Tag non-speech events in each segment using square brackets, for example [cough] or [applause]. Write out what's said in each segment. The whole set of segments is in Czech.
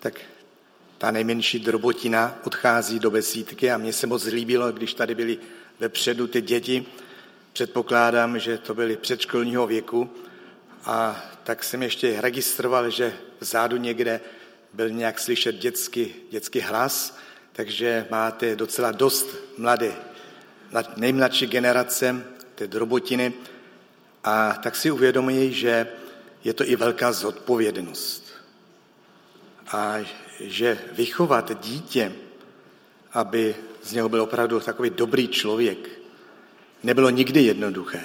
tak ta nejmenší drobotina odchází do besídky a mně se moc líbilo, když tady byli vepředu ty děti, předpokládám, že to byly předškolního věku. A tak jsem ještě registroval, že vzadu někde byl nějak slyšet dětský, dětský hlas, takže máte docela dost mladé, nejmladší generace, té drobotiny, a tak si uvědomuji, že je to i velká zodpovědnost. A že vychovat dítě, aby z něho byl opravdu takový dobrý člověk, nebylo nikdy jednoduché.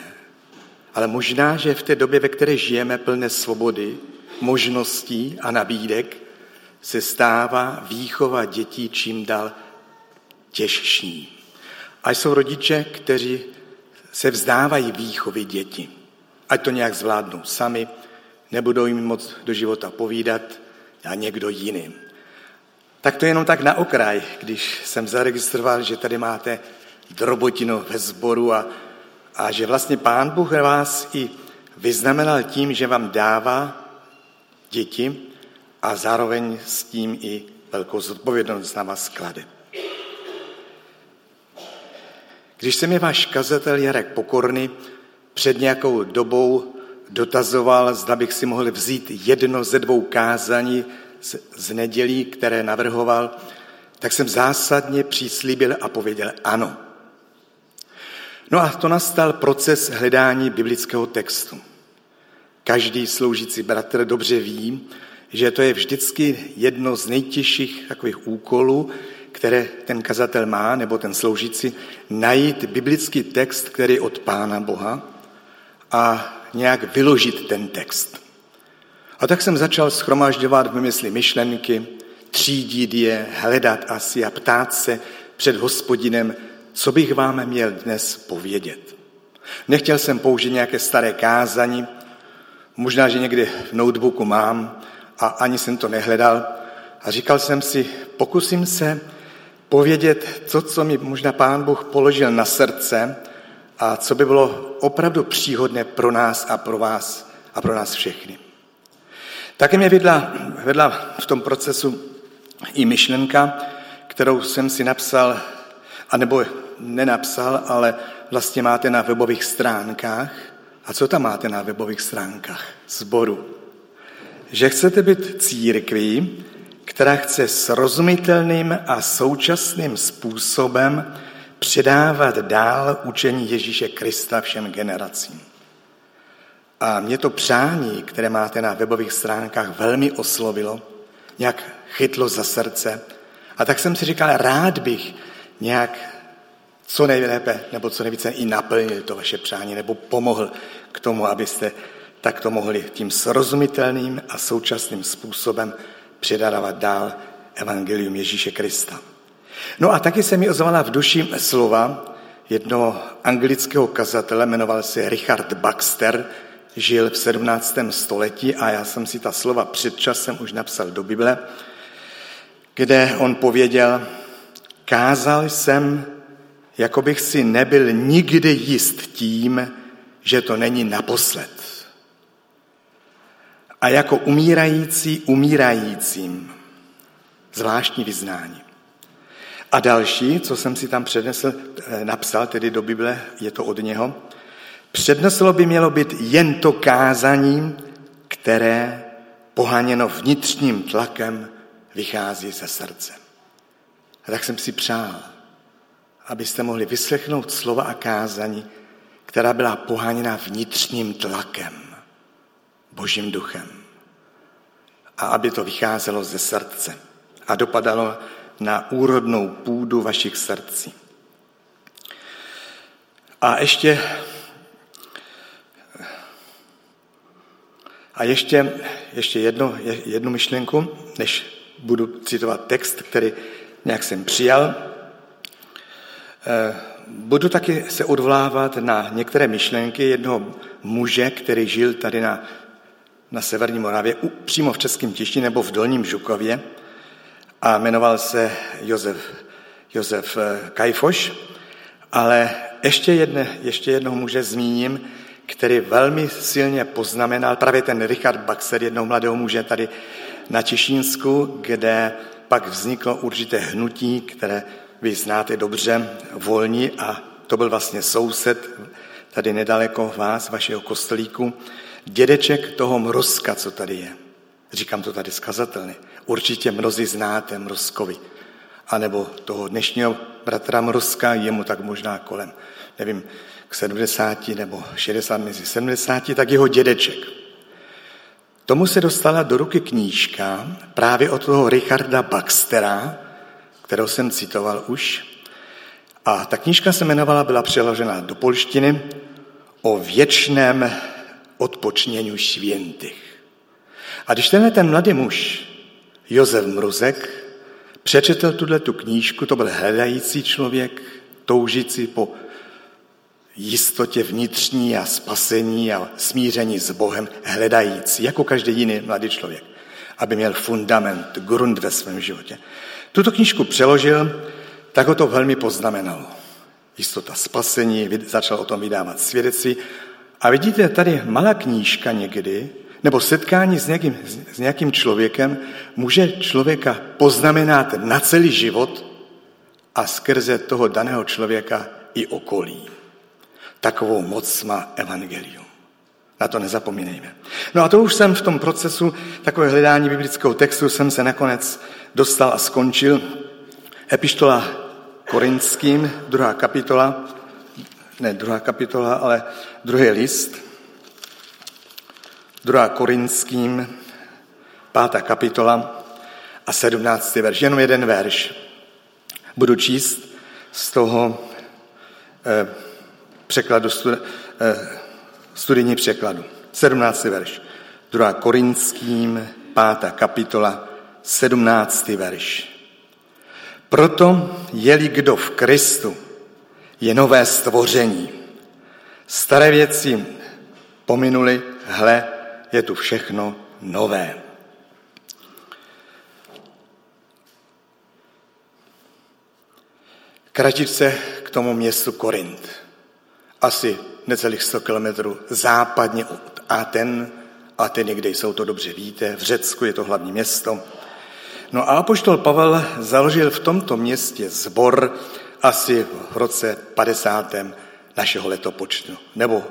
Ale možná, že v té době, ve které žijeme plné svobody, možností a nabídek, se stává výchova dětí čím dál těžší. A jsou rodiče, kteří se vzdávají výchovy děti. Ať to nějak zvládnou sami, nebudou jim moc do života povídat a někdo jiný. Tak to jenom tak na okraj, když jsem zaregistroval, že tady máte drobotinu ve sboru a, a že vlastně Pán Bůh vás i vyznamenal tím, že vám dává děti a zároveň s tím i velkou zodpovědnost na vás klade. Když se mi váš kazatel Jarek Pokorny před nějakou dobou dotazoval, zda bych si mohl vzít jedno ze dvou kázání z, nedělí, které navrhoval, tak jsem zásadně přislíbil a pověděl ano. No a to nastal proces hledání biblického textu. Každý sloužící bratr dobře ví, že to je vždycky jedno z nejtěžších takových úkolů, které ten kazatel má, nebo ten sloužící, najít biblický text, který je od Pána Boha a nějak vyložit ten text. A tak jsem začal schromažďovat v mysli myšlenky, třídit je, hledat asi a ptát se před hospodinem, co bych vám měl dnes povědět. Nechtěl jsem použít nějaké staré kázání, možná, že někdy v notebooku mám a ani jsem to nehledal. A říkal jsem si, pokusím se povědět to, co mi možná pán Bůh položil na srdce a co by bylo opravdu příhodné pro nás a pro vás a pro nás všechny. Také mě vedla, vedla v tom procesu i myšlenka, kterou jsem si napsal, anebo nenapsal, ale vlastně máte na webových stránkách. A co tam máte na webových stránkách? Zboru. Že chcete být církví, která chce srozumitelným a současným způsobem předávat dál učení Ježíše Krista všem generacím. A mě to přání, které máte na webových stránkách, velmi oslovilo, nějak chytlo za srdce. A tak jsem si říkal, rád bych nějak co nejlépe nebo co nejvíce i naplnil to vaše přání nebo pomohl k tomu, abyste takto mohli tím srozumitelným a současným způsobem předávat dál evangelium Ježíše Krista. No a taky se mi ozvala v duši slova jednoho anglického kazatele, jmenoval se Richard Baxter, žil v 17. století a já jsem si ta slova před časem už napsal do Bible, kde on pověděl, kázal jsem, jako bych si nebyl nikdy jist tím, že to není naposled. A jako umírající umírajícím. Zvláštní vyznání. A další, co jsem si tam přednesl, eh, napsal tedy do Bible, je to od něho, předneslo by mělo být jen to kázání, které poháněno vnitřním tlakem vychází ze srdce. A tak jsem si přál, abyste mohli vyslechnout slova a kázání, která byla poháněna vnitřním tlakem, božím duchem. A aby to vycházelo ze srdce a dopadalo na úrodnou půdu vašich srdcí. A ještě a ještě, ještě jedno, jednu myšlenku, než budu citovat text, který nějak jsem přijal. Eh, budu taky se odvlávat na některé myšlenky jednoho muže, který žil tady na, na Severní Moravě, přímo v Českém Tišti nebo v Dolním Žukově a jmenoval se Josef, Josef eh, Kajfoš, ale ještě, jedne, ještě jednoho muže zmíním, který velmi silně poznamenal, právě ten Richard Baxer, jednoho mladého muže tady na Češínsku, kde pak vzniklo určité hnutí, které vy znáte dobře, volní a to byl vlastně soused tady nedaleko vás, vašeho kostelíku, dědeček toho Mrozka, co tady je. Říkám to tady skazatelně. Určitě mnozí znáte Mrozkovi. A nebo toho dnešního bratra Mrozka, je mu tak možná kolem, nevím, k 70 nebo 60 mezi 70, tak jeho dědeček. Tomu se dostala do ruky knížka právě od toho Richarda Baxtera, kterou jsem citoval už. A ta knížka se jmenovala, byla přeložena do polštiny o věčném odpočnění svěntých. A když tenhle ten mladý muž, Josef Mruzek, přečetl tuhle tu knížku, to byl hledající člověk, toužící po jistotě vnitřní a spasení a smíření s Bohem, hledající, jako každý jiný mladý člověk, aby měl fundament, grund ve svém životě. Tuto knížku přeložil, tak ho to velmi poznamenalo. Jistota spasení, začal o tom vydávat svědectví. A vidíte, tady malá knížka někdy, nebo setkání s nějakým, s nějakým člověkem může člověka poznamenat na celý život a skrze toho daného člověka i okolí. Takovou moc má evangelium. Na to nezapomínejme. No a to už jsem v tom procesu takové hledání biblického textu jsem se nakonec dostal a skončil. Epištola Korinským, druhá kapitola, ne druhá kapitola, ale druhý list, druhá Korinským, pátá kapitola a sedmnáctý verš. Jenom jeden verš. Budu číst z toho eh, překladu, eh, studijní překladu. Sedmnáctý verš. Druhá Korinským, pátá kapitola, sedmnáctý verš. Proto je-li kdo v Kristu, je nové stvoření. Staré věci pominuli, hle, je tu všechno nové. Kratičce k tomu městu Korint. Asi necelých 100 kilometrů západně od Aten. Ateny, kde jsou to dobře víte, v Řecku je to hlavní město. No a apoštol Pavel založil v tomto městě zbor asi v roce 50. našeho letopočtu, nebo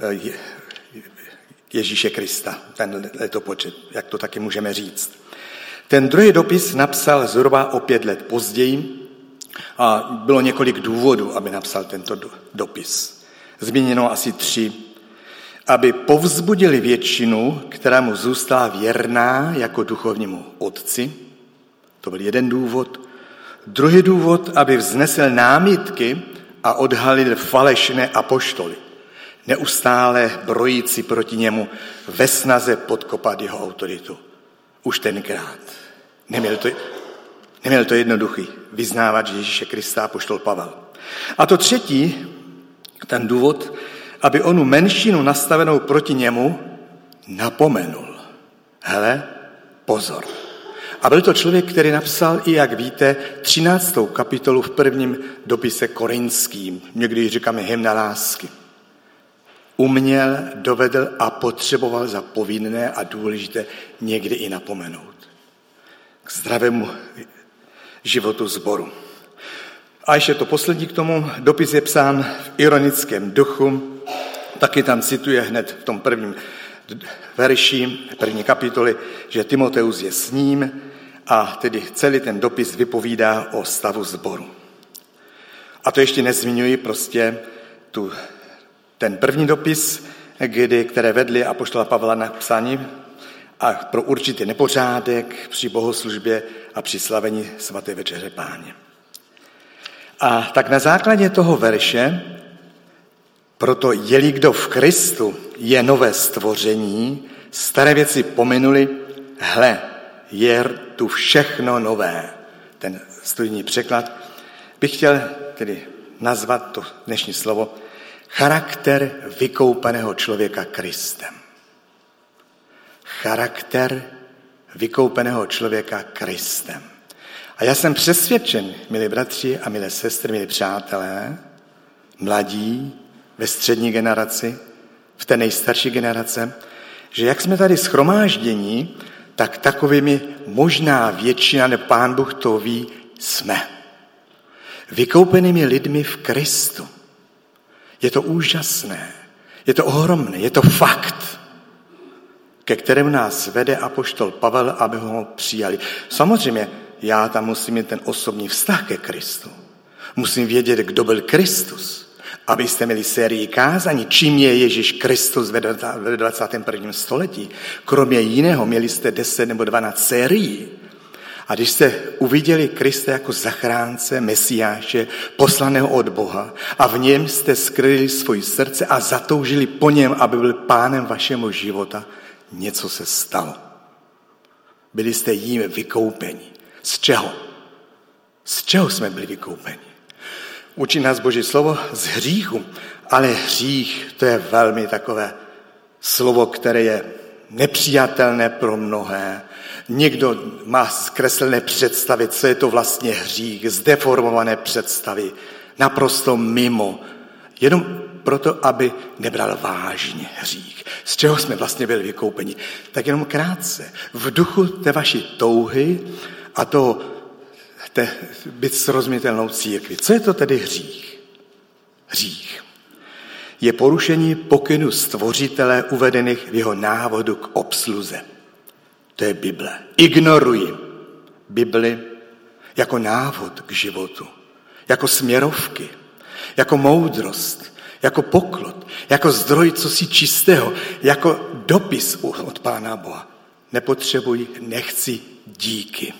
eh, Ježíše Krista, ten letopočet, jak to taky můžeme říct. Ten druhý dopis napsal zhruba o pět let později a bylo několik důvodů, aby napsal tento dopis. Zmíněno asi tři. Aby povzbudili většinu, která mu zůstala věrná jako duchovnímu otci. To byl jeden důvod. Druhý důvod, aby vznesl námitky a odhalil falešné apoštoly neustále brojící proti němu ve snaze podkopat jeho autoritu. Už tenkrát. Neměl to, neměl to jednoduchý vyznávat Ježíše Krista poštol Pavel. A to třetí, ten důvod, aby onu menšinu nastavenou proti němu napomenul. Hele, pozor. A byl to člověk, který napsal i, jak víte, 13. kapitolu v prvním dopise korinským. Někdy říkáme hymna lásky uměl, dovedl a potřeboval za povinné a důležité někdy i napomenout. K zdravému životu zboru. A ještě to poslední k tomu, dopis je psán v ironickém duchu, taky tam cituje hned v tom prvním verši, první kapitoly, že Timoteus je s ním a tedy celý ten dopis vypovídá o stavu zboru. A to ještě nezmiňuji prostě tu ten první dopis, kdy, které vedli apoštola Pavla na psaní a pro určitý nepořádek při bohoslužbě a při slavení svaté večeře páně. A tak na základě toho verše, proto jeli kdo v Kristu je nové stvoření, staré věci pominuli, hle, je tu všechno nové. Ten studijní překlad bych chtěl tedy nazvat to dnešní slovo Charakter vykoupeného člověka Kristem. Charakter vykoupeného člověka Kristem. A já jsem přesvědčen, milí bratři a milé sestry, milí přátelé, mladí, ve střední generaci, v té nejstarší generace, že jak jsme tady schromáždění, tak takovými možná většina, nebo pán Bůh to ví, jsme. Vykoupenými lidmi v Kristu. Je to úžasné, je to ohromné, je to fakt, ke kterému nás vede apoštol Pavel, aby ho přijali. Samozřejmě, já tam musím mít ten osobní vztah ke Kristu. Musím vědět, kdo byl Kristus. Abyste měli sérii kázání, čím je Ježíš Kristus ve 21. století. Kromě jiného měli jste 10 nebo 12 sérií. A když jste uviděli Krista jako zachránce, mesiáše, poslaného od Boha a v něm jste skryli svoje srdce a zatoužili po něm, aby byl pánem vašeho života, něco se stalo. Byli jste jím vykoupeni. Z čeho? Z čeho jsme byli vykoupeni? Učí nás Boží slovo z hříchu, ale hřích to je velmi takové slovo, které je nepřijatelné pro mnohé. Někdo má zkreslené představy, co je to vlastně hřích, zdeformované představy, naprosto mimo. Jenom proto, aby nebral vážně hřích. Z čeho jsme vlastně byli vykoupeni? Tak jenom krátce. V duchu té vaší touhy a to te, být srozumitelnou církvi. Co je to tedy hřích? Hřích je porušení pokynu stvořitele uvedených v jeho návodu k obsluze. To je Bible. Ignoruji Bibli jako návod k životu, jako směrovky, jako moudrost, jako poklad, jako zdroj cosi čistého, jako dopis od Pána Boha. Nepotřebuji, nechci díky.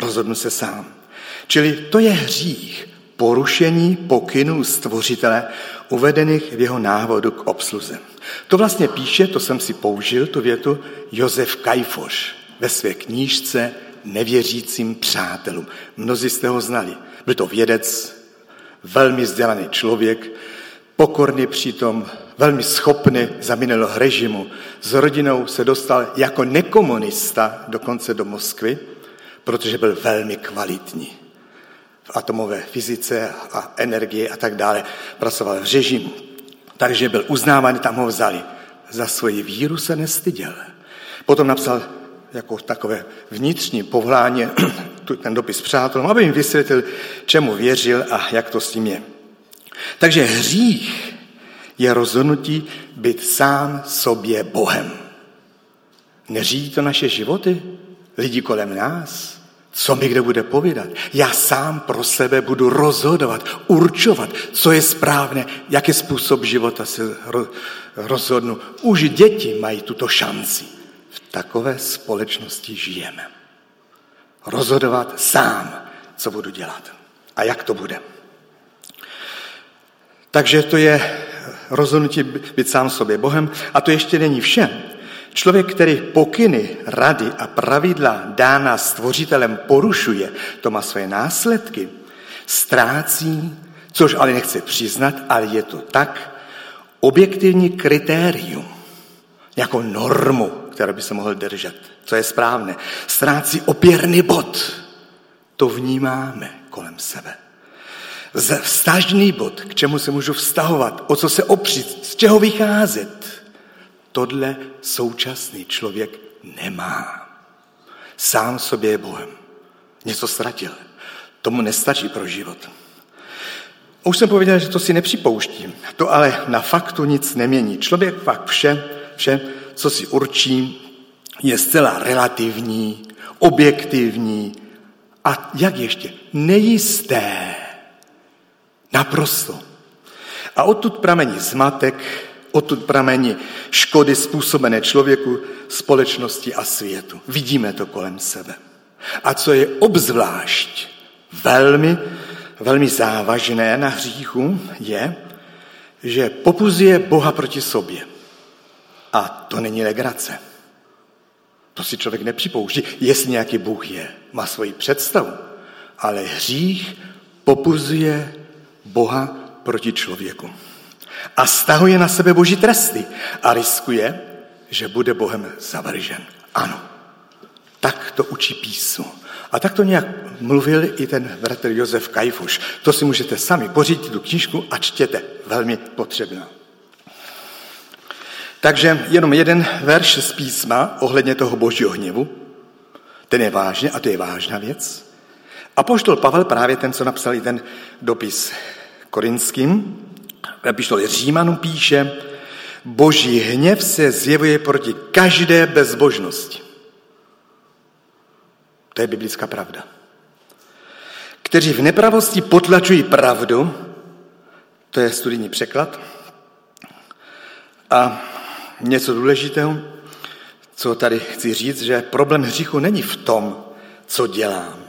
Rozhodnu se sám. Čili to je hřích, porušení pokynů stvořitele uvedených v jeho návodu k obsluze. To vlastně píše, to jsem si použil, tu větu, Josef Kajfoš ve své knížce Nevěřícím přátelům. Mnozí jste ho znali. Byl to vědec, velmi vzdělaný člověk, pokorný přitom, velmi schopný za minulého režimu. S rodinou se dostal jako nekomunista dokonce do Moskvy, protože byl velmi kvalitní v atomové fyzice a energie a tak dále. Pracoval v režimu, takže byl uznávaný, tam ho vzali. Za svoji víru se nestyděl. Potom napsal jako takové vnitřní povolání [clears throat] ten dopis přátelům, aby jim vysvětlil, čemu věřil a jak to s tím je. Takže hřích je rozhodnutí být sám sobě Bohem. Neřídí to naše životy? Lidi kolem nás? Co mi kdo bude povídat? Já sám pro sebe budu rozhodovat, určovat, co je správné, jaký způsob života se rozhodnu. Už děti mají tuto šanci. V takové společnosti žijeme. Rozhodovat sám, co budu dělat a jak to bude. Takže to je rozhodnutí být sám sobě Bohem. A to ještě není vše. Člověk, který pokyny, rady a pravidla dána stvořitelem porušuje, to má své následky, ztrácí, což ale nechce přiznat, ale je to tak, objektivní kritérium, jako normu, kterou by se mohl držet, co je správné, ztrácí opěrný bod. To vnímáme kolem sebe. Vztažný bod, k čemu se můžu vztahovat, o co se opřít, z čeho vycházet. Tohle současný člověk nemá. Sám sobě je Bohem. Něco ztratil. Tomu nestačí pro život. Už jsem pověděl, že to si nepřipouštím. To ale na faktu nic nemění. Člověk fakt vše, vše, co si určí, je zcela relativní, objektivní a jak ještě nejisté. Naprosto. A odtud pramení zmatek, odtud pramení škody způsobené člověku, společnosti a světu. Vidíme to kolem sebe. A co je obzvlášť velmi, velmi závažné na hříchu, je, že popuzuje Boha proti sobě. A to není legrace. To si člověk nepřipouští, jestli nějaký Bůh je. Má svoji představu. Ale hřích popuzuje Boha proti člověku. A stahuje na sebe boží tresty a riskuje, že bude Bohem zavržen. Ano, tak to učí písmo. A tak to nějak mluvil i ten bratr Josef Kajfuš. To si můžete sami pořídit tu knížku a čtěte. Velmi potřebná. Takže jenom jeden verš z písma ohledně toho božího hněvu. Ten je vážně a to je vážná věc. A poštol Pavel, právě ten, co napsal i ten dopis korinským, epištoli Římanům píše, boží hněv se zjevuje proti každé bezbožnosti. To je biblická pravda. Kteří v nepravosti potlačují pravdu, to je studijní překlad, a něco důležitého, co tady chci říct, že problém hříchu není v tom, co dělám.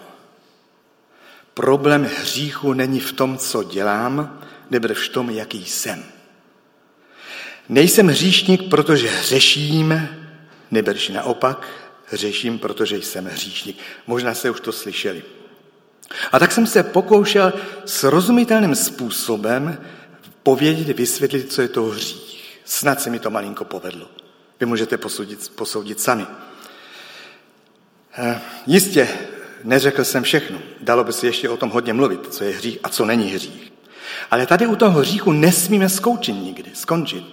Problém hříchu není v tom, co dělám, nebo v tom, jaký jsem. Nejsem hříšník, protože hřeším, nebrž naopak, hřeším, protože jsem hříšník. Možná se už to slyšeli. A tak jsem se pokoušel srozumitelným způsobem povědět, vysvětlit, co je to hřích. Snad se mi to malinko povedlo. Vy můžete posoudit, posoudit sami. Eh, jistě, neřekl jsem všechno. Dalo by se ještě o tom hodně mluvit, co je hřích a co není hřích. Ale tady u toho hříchu nesmíme skoučit nikdy, skončit.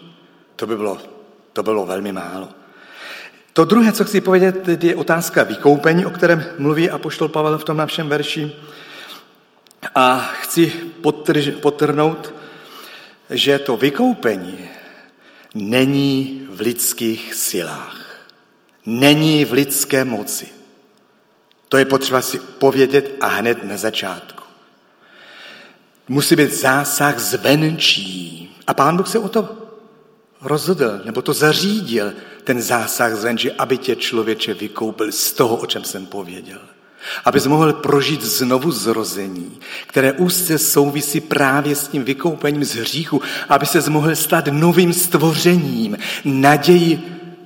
To by bylo, to bylo velmi málo. To druhé, co chci povědět, je otázka vykoupení, o kterém mluví apoštol Pavel v tom našem verši. A chci potrž, potrhnout, že to vykoupení není v lidských silách. Není v lidské moci. To je potřeba si povědět a hned na začátku. Musí být zásah zvenčí. A pán Bůh se o to rozhodl, nebo to zařídil, ten zásah zvenčí, aby tě člověče vykoupil z toho, o čem jsem pověděl. Abys mohl prožít znovu zrození, které úzce souvisí právě s tím vykoupením z hříchu, aby se mohl stát novým stvořením, naději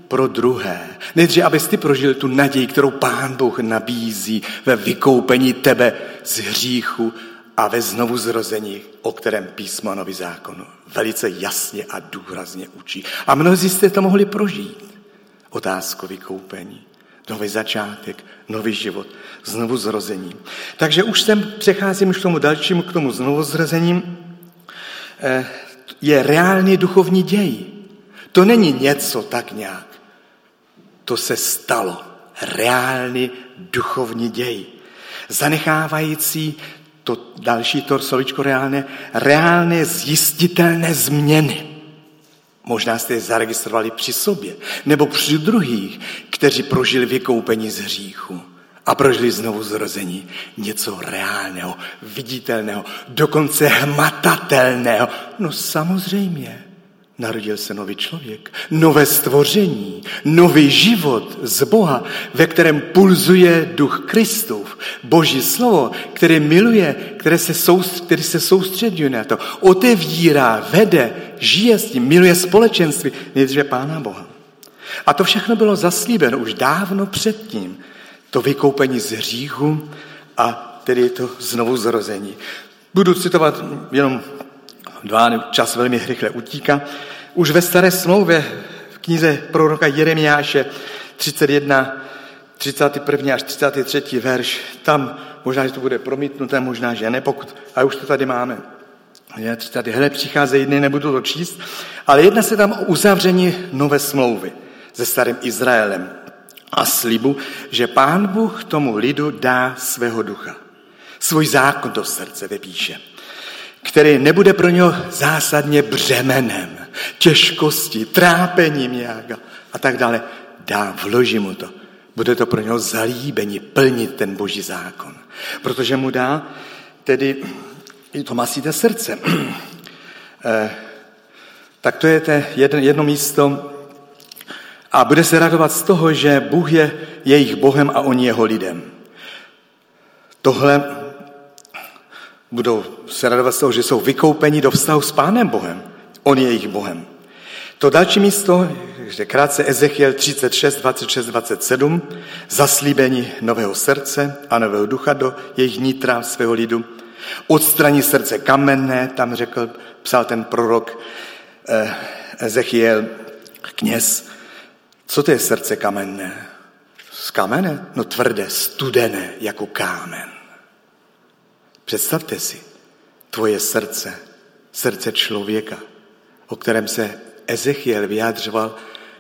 pro druhé. Nejdřív, abys ty prožil tu naději, kterou Pán Bůh nabízí ve vykoupení tebe z hříchu a ve znovu zrození, o kterém písmo nový zákon velice jasně a důrazně učí. A mnozí jste to mohli prožít. Otázku vykoupení, nový začátek, nový život, znovu zrození. Takže už jsem, přecházím k tomu dalšímu, k tomu znovu zrozením. Eh, je reálný duchovní děj. To není něco tak nějak. To se stalo. Reálný duchovní děj. Zanechávající to další to slovičko reálné, reálné zjistitelné změny. Možná jste je zaregistrovali při sobě, nebo při druhých, kteří prožili vykoupení z hříchu a prožili znovu zrození. Něco reálného, viditelného, dokonce hmatatelného. No samozřejmě. Narodil se nový člověk, nové stvoření, nový život z Boha, ve kterém pulzuje duch Kristův, Boží slovo, které miluje, které se, soustředí, se soustředuje na to, otevírá, vede, žije s tím, miluje společenství, nejdříve Pána Boha. A to všechno bylo zaslíbeno už dávno předtím, to vykoupení z hříchu a tedy to znovu zrození. Budu citovat jenom dva, čas velmi rychle utíká. Už ve staré smlouvě v knize proroka Jeremiáše 31, 31. až 33. verš, tam možná, že to bude promítnuté, možná, že ne, pokud, a už to tady máme. Je, tady, hele, přicházejí dny, nebudu to číst, ale jedná se tam o uzavření nové smlouvy se starým Izraelem a slibu, že pán Bůh tomu lidu dá svého ducha. Svůj zákon do srdce vypíše který nebude pro něho zásadně břemenem, těžkostí, trápením nějak a tak dále. Dá, vloží mu to. Bude to pro něho zalíbení plnit ten boží zákon. Protože mu dá tedy, to masíte srdce. [clears throat] Eh, tak to je te jedno, jedno místo. A bude se radovat z toho, že Bůh je jejich Bohem a oni jeho lidem. Tohle budou se radovat z toho, že jsou vykoupeni do vztahu s Pánem Bohem. On je jejich Bohem. To další místo, že krátce Ezechiel 36, 26, 27, zaslíbení nového srdce a nového ducha do jejich nitra svého lidu. Odstraní srdce kamenné, tam řekl, psal ten prorok eh, Ezechiel, kněz. Co to je srdce kamenné? Z kamene? No tvrdé, studené, jako kámen. Představte si, tvoje srdce, srdce člověka, o kterém se Ezechiel vyjadřoval,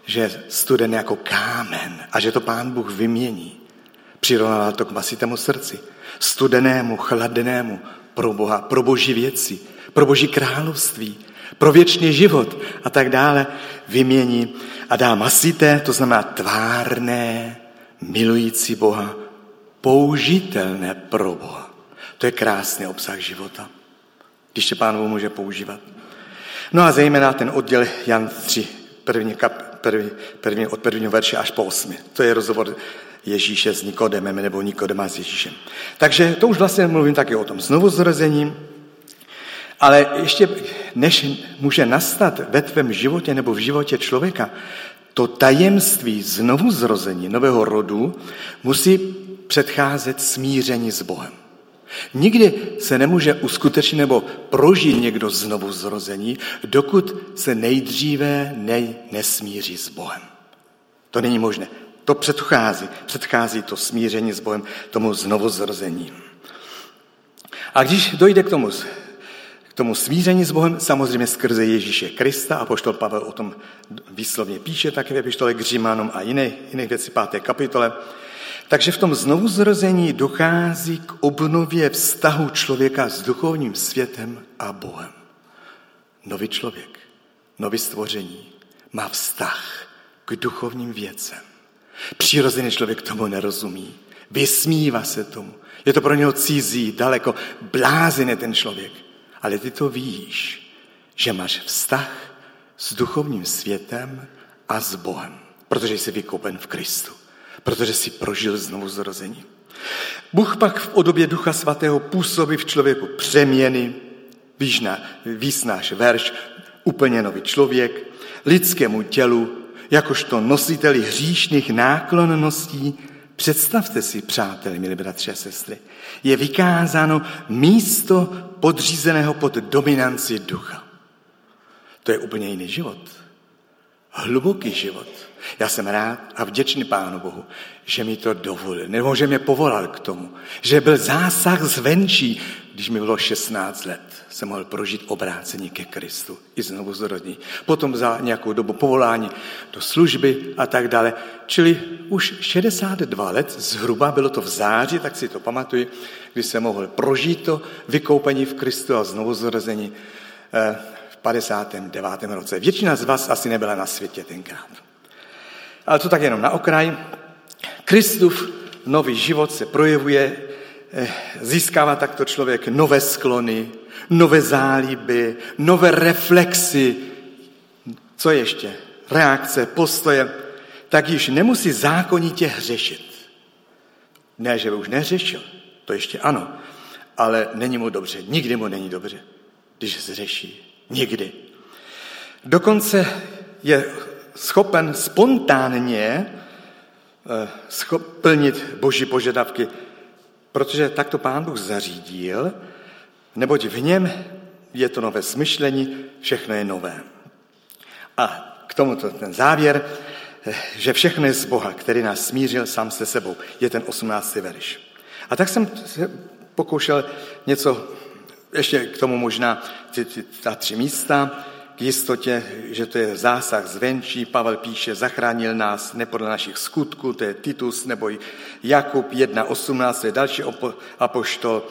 že je studený jako kámen a že to pán Bůh vymění. Přirovnával to k masitému srdci, studenému, chladnému pro Boha, pro boží věci, pro boží království, pro věčný život a tak dále vymění a dá masité, to znamená tvárné, milující Boha, použitelné pro Boha. To je krásný obsah života, když se Pán může používat. No a zejména ten odděl Jan 3, první, kap, první, první, od prvního verše až po osmi. To je rozhovor Ježíše s Nikodemem nebo Nikodema s Ježíšem. Takže to už vlastně mluvím taky o tom znovu zrozením, ale ještě než může nastat ve tvém životě nebo v životě člověka, to tajemství znovu zrození nového rodu musí předcházet smíření s Bohem. Nikdy se nemůže uskutečnit nebo prožít někdo znovu zrození, dokud se nejdříve nej nesmíří s Bohem. To není možné. To předchází, předchází to smíření s Bohem, tomu znovu zrození. A když dojde k tomu, k tomu smíření s Bohem, samozřejmě skrze Ježíše Krista, a poštol Pavel o tom výslovně píše také ve epištole k Římanům a jiné, jiné věci, páté kapitole, takže v tom znovuzrození dochází k obnově vztahu člověka s duchovním světem a Bohem. Nový člověk, nový stvoření má vztah k duchovním věcem. Přirozený člověk tomu nerozumí. Vysmívá se tomu. Je to pro něho cizí, daleko. Blázen je ten člověk. Ale ty to víš, že máš vztah s duchovním světem a s Bohem, protože jsi vykoupen v Kristu protože si prožil znovu zrození. Bůh pak v podobě Ducha Svatého působí v člověku přeměny, víš náš verš, úplně nový člověk, lidskému tělu, jakožto nositeli hříšných náklonností, představte si, přátelé, milí bratři a sestry, je vykázáno místo podřízeného pod dominanci ducha. To je úplně jiný život. Hluboký život já jsem rád a vděčný Pánu Bohu, že mi to dovolil, nebo že mě povolal k tomu, že byl zásah zvenčí, když mi bylo 16 let, jsem mohl prožít obrácení ke Kristu i znovu zrodní. Potom za nějakou dobu povolání do služby a tak dále. Čili už 62 let, zhruba bylo to v září, tak si to pamatuju, kdy jsem mohl prožít to vykoupení v Kristu a znovu zrození eh, v 59. roce. Většina z vás asi nebyla na světě tenkrát. Ale to tak jenom na okraj. Kristův nový život se projevuje, eh, získává takto člověk nové sklony, nové zálíby, nové reflexy. Co ještě? Reakce, postoje. Tak již nemusí zákonitě hřešit. Ne, že by už neřešil, to ještě ano, ale není mu dobře, nikdy mu není dobře, když zřeší. Nikdy. Dokonce je schopen spontánně eh, plnit boží požadavky, protože tak to pán Bůh zařídil, neboť v něm je to nové smyšlení, všechno je nové. A k tomuto ten závěr, eh, že všechno je z Boha, který nás smířil sám se sebou, je ten 18. verš. A tak jsem se pokoušel něco, ještě k tomu možná ty, ty, ta tři místa, k jistotě, že to je zásah zvenčí. Pavel píše, zachránil nás ne podle našich skutků, to je Titus, nebo Jakub 1.18, je další apoštol.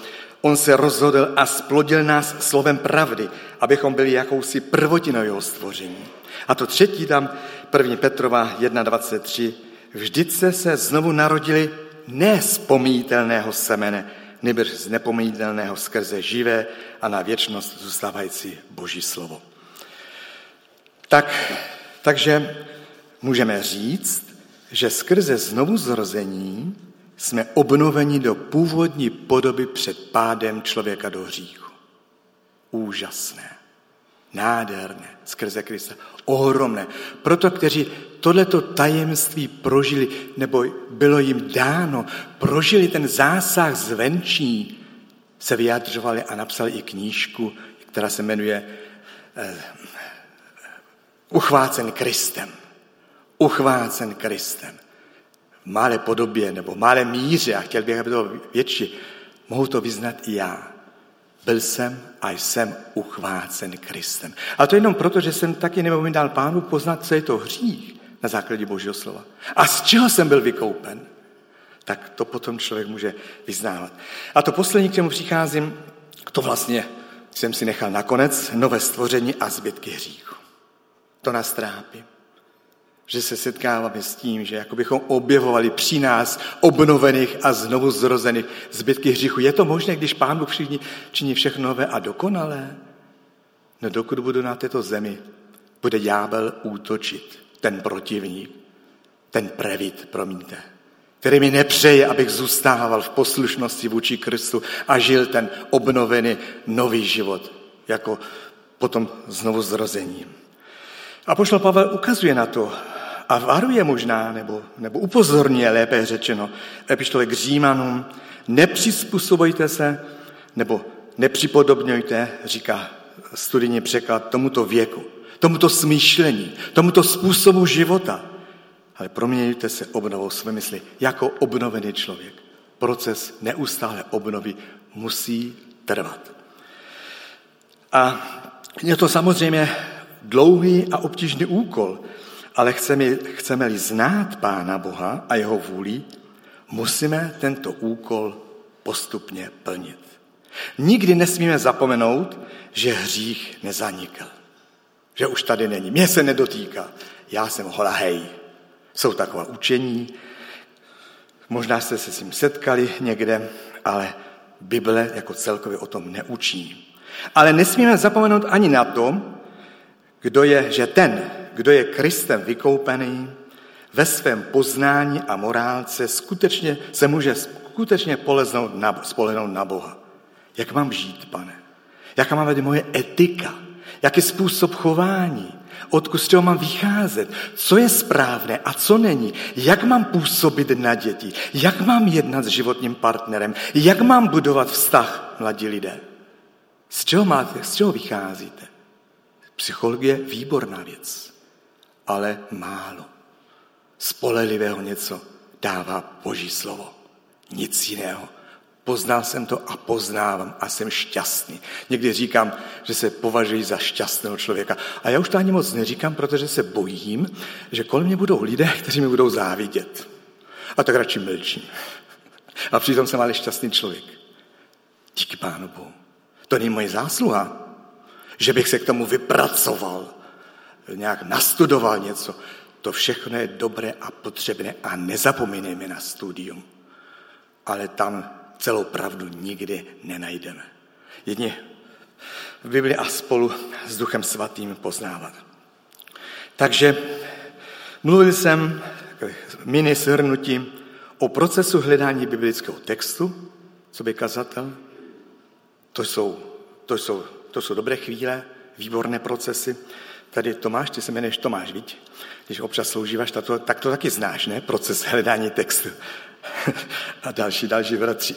On se rozhodl a splodil nás slovem pravdy, abychom byli jakousi prvotinou jeho stvoření. A to třetí tam, 1. Petrova 1.23, vždyť se se znovu narodili ne z pomítelného semene, nebo z nepomítelného skrze živé a na věčnost zůstávající Boží slovo. Tak, takže můžeme říct, že skrze znovu zrození jsme obnoveni do původní podoby před pádem člověka do hříchu. Úžasné, nádherné, skrze Krista, ohromné. Proto, kteří tohleto tajemství prožili, nebo bylo jim dáno, prožili ten zásah zvenčí, se vyjadřovali a napsali i knížku, která se jmenuje eh, uchvácen Kristem. Uchvácen Kristem. V malé podobě nebo v malé míře, a chtěl bych, aby to bylo větší, mohu to vyznat i já. byl jsem a jsem uchvácen Kristem. A to jenom proto, že jsem taky dal pánu poznat, co je to hřích na základě Božího slova. A z čeho jsem byl vykoupen. Tak to potom člověk může vyznávat. A to poslední, k čemu přicházím, to vlastně jsem si nechal nakonec, nové stvoření a zbytky hříchu. To nás trápí že se setkáváme s tím, že jako bychom objevovali při nás obnovených a znovu zrozených zbytky hříchu. Je to možné, když Pán Bůh všichni činí všechno nové a dokonalé? No dokud budu na této zemi, bude ďábel útočit, ten protivník, ten previt, promiňte, který mi nepřeje, abych zůstával v poslušnosti vůči Kristu a žil ten obnovený nový život, jako potom znovu zrozením. A pošlo Pavel ukazuje na to, a varuje možná, nebo, nebo upozorňuje, lépe řečeno, epištole k Římanům, nepřizpůsobujte se, nebo nepřipodobňujte, říká studijní překlad, tomuto věku, tomuto smýšlení, tomuto způsobu života, ale proměňujte se obnovou své mysli jako obnovený člověk. Proces neustále obnovy musí trvat. A je to samozřejmě dlouhý a obtížný úkol, ale chceme, chceme-li znát Pána Boha a jeho vůli, musíme tento úkol postupně plnit. Nikdy nesmíme zapomenout, že hřích nezanikl. Že už tady není. Mě se nedotýká. Já jsem holahej. Jsou taková učení. Možná jste se s tím setkali někde, ale Bible jako celkově o tom neučí. Ale nesmíme zapomenout ani na to, kdo je, že ten, kdo je Kristem vykoupený, ve svém poznání a morálce skutečně se může skutečně poleznout na, spolehnout na Boha. Jak mám žít, pane? Jaká má být moje etika? Jaký způsob chování? Odkud z čeho mám vycházet? Co je správné a co není? Jak mám působit na děti? Jak mám jednat s životním partnerem? Jak mám budovat vztah, mladí lidé? Z čeho máte, z čeho vycházíte? Psychologie výborná věc ale málo. Spolehlivého něco dává Boží slovo. Nic jiného. Poznal jsem to a poznávám a jsem šťastný. Někdy říkám, že se považuji za šťastného člověka. A já už to ani moc neříkám, protože se bojím, že kolem mě budou lidé, kteří mi budou závidět. A tak radši mlčím. A přitom jsem ale šťastný člověk. Díky Pánu Bohu. To není moje zásluha, že bych se k tomu vypracoval, nějak nastudoval něco. To všechno je dobré a potřebné a nezapomínejme na studium. Ale tam celou pravdu nikdy nenajdeme. Jedně v Bibli a spolu s Duchem Svatým poznávat. Takže mluvil jsem mini shrnutí o procesu hledání biblického textu, co by kazatel. To jsou, to jsou, to jsou dobré chvíle, výborné procesy. Tady Tomáš, ty se jmenuješ Tomáš, viď? Když občas sloužíváš, tak to, tak to taky znáš, ne? Proces hledání textu. [laughs] a další, další bratři.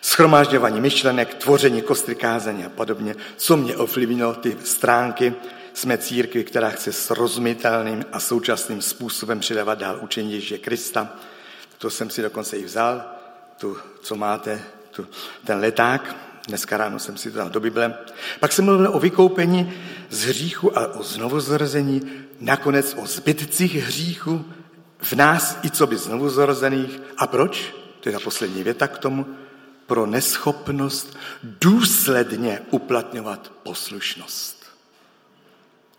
Schromážďování myšlenek, tvoření kostry kázání a podobně. Co mě ovlivnilo ty stránky, jsme církvi, která chce srozumitelným a současným způsobem předávat dál učení Ježíše Krista. To jsem si dokonce i vzal, tu, co máte, tu, ten leták, Dneska ráno jsem si to dal do Bible. Pak jsem mluvil o vykoupení z hříchu a o znovuzrození, nakonec o zbytcích hříchu v nás i co by znovuzrozených. A proč? To je ta poslední věta k tomu. Pro neschopnost důsledně uplatňovat poslušnost.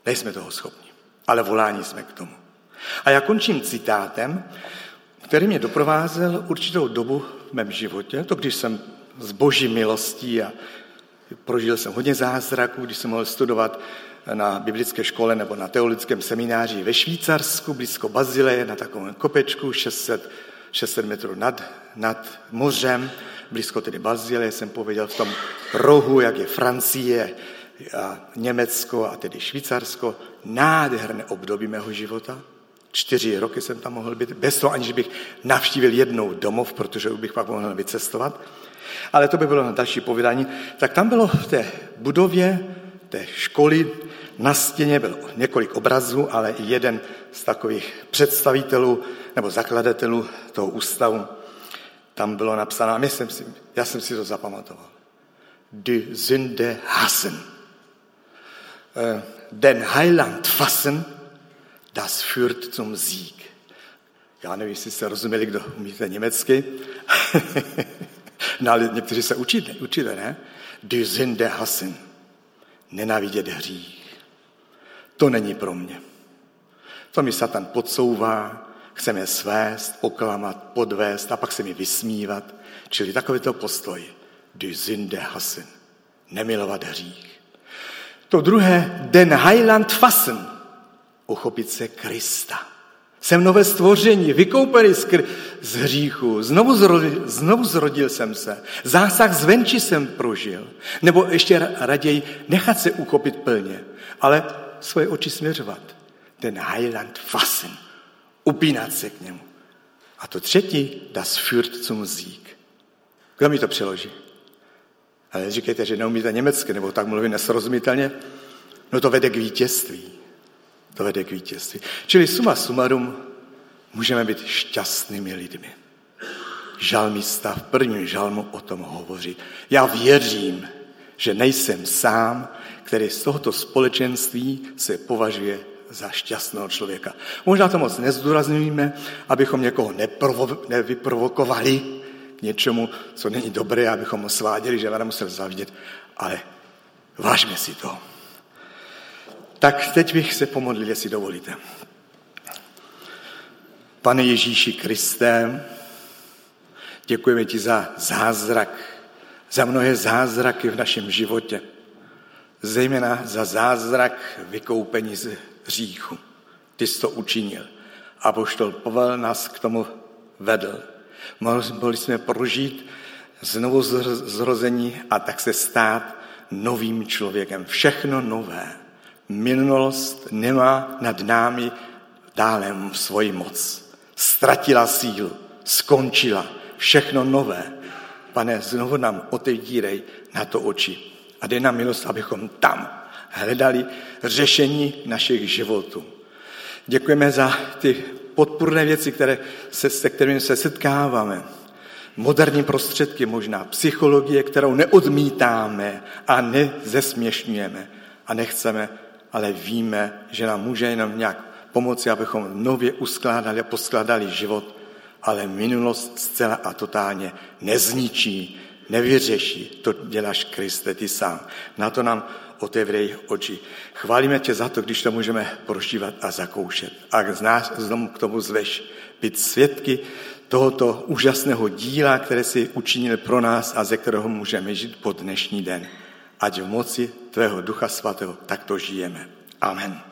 Nejsme toho schopni, ale volání jsme k tomu. A já končím citátem, který mě doprovázel určitou dobu v mém životě. To když jsem z boží milostí a prožil jsem hodně zázraků, když jsem mohl studovat na biblické škole nebo na teologickém semináři ve Švýcarsku, blízko Bazileje, na takovém kopečku 600, 600 metrů nad, nad mořem, blízko tedy Bazileje, jsem pověděl v tom rohu, jak je Francie a Německo a tedy Švýcarsko, nádherné období mého života. Čtyři roky jsem tam mohl být, bez toho, aniž bych navštívil jednou domov, protože bych pak mohl vycestovat ale to by bylo na další povídání, tak tam bylo v té budově té školy na stěně bylo několik obrazů, ale i jeden z takových představitelů nebo zakladatelů toho ústavu. Tam bylo napsáno, a jsem si, já jsem si to zapamatoval. die Sünde hassen. Äh, den Heiland fassen, das führt zum Sieg. Já nevím, jestli jste rozuměli, kdo umíte německy. [laughs] no ale někteří se učíte, učíte, ne? Die Sünde hassen. Nenávidět hřích. To není pro mě. To mi Satan podsouvá, chceme svést, oklamat, podvést a pak se mi vysmívat. Čili takovýto postoj. Die Sünde hassen. Nemilovat hřích. To druhé, den Heiland fassen. Uchopit se Krista. Jsem nové stvoření, vykoupený z, kr- z hříchu, znovu zrodil, znovu zrodil jsem se, zásah zvenčí jsem prožil, nebo ještě raději nechat se uchopit plně, ale svoje oči směřovat. Ten Heiland fassen, upínat se k němu. A to třetí, das führt zum Sieg. Kdo mi to přeloží? Ale říkejte, že neumíte německy, nebo tak mluví nesrozumitelně. No to vede k vítězství. To vede k vítězství. Čili suma sumarum, můžeme být šťastnými lidmi. Žalmista v prvním žalmu o tom hovoří. Já věřím, že nejsem sám, který z tohoto společenství se považuje za šťastného člověka. Možná to moc nezdůrazníme, abychom někoho neprovo- nevyprovokovali k něčemu, co není dobré, abychom ho sváděli, že musel zavidět, ale vážme si to. Tak teď bych se pomodlil, jestli dovolíte. Pane Ježíši Kriste, děkujeme ti za zázrak, za mnohé zázraky v našem životě, zejména za zázrak vykoupení z hříchu. Ty jsi to učinil. A poštol Pavel nás k tomu vedl. Mohli jsme prožít znovu zrození a tak se stát novým člověkem. Všechno nové. Minulost nemá nad námi dále svoji moc. Ztratila sílu, skončila. Všechno nové. Pane, znovu nám otevírej na to oči. A dej nám milost, abychom tam hledali řešení našich životů. Děkujeme za ty podpůrné věci, které se, se kterými se setkáváme. Moderní prostředky možná, psychologie, kterou neodmítáme a nezesměšňujeme a nechceme, ale víme, že nám může jenom nějak pomoci, abychom nově uskládali a poskládali život, ale minulost zcela a totálně nezničí, nevyřeší. To děláš, Kriste, ty sám. Na to nám otevřej oči. Chválíme tě za to, když to můžeme prožívat a zakoušet. A z nás znovu k tomu zveš být svědky tohoto úžasného díla, které si učinil pro nás a ze kterého můžeme žít po dnešní den. Ať v moci tvého Ducha Svatého takto žijeme. Amen.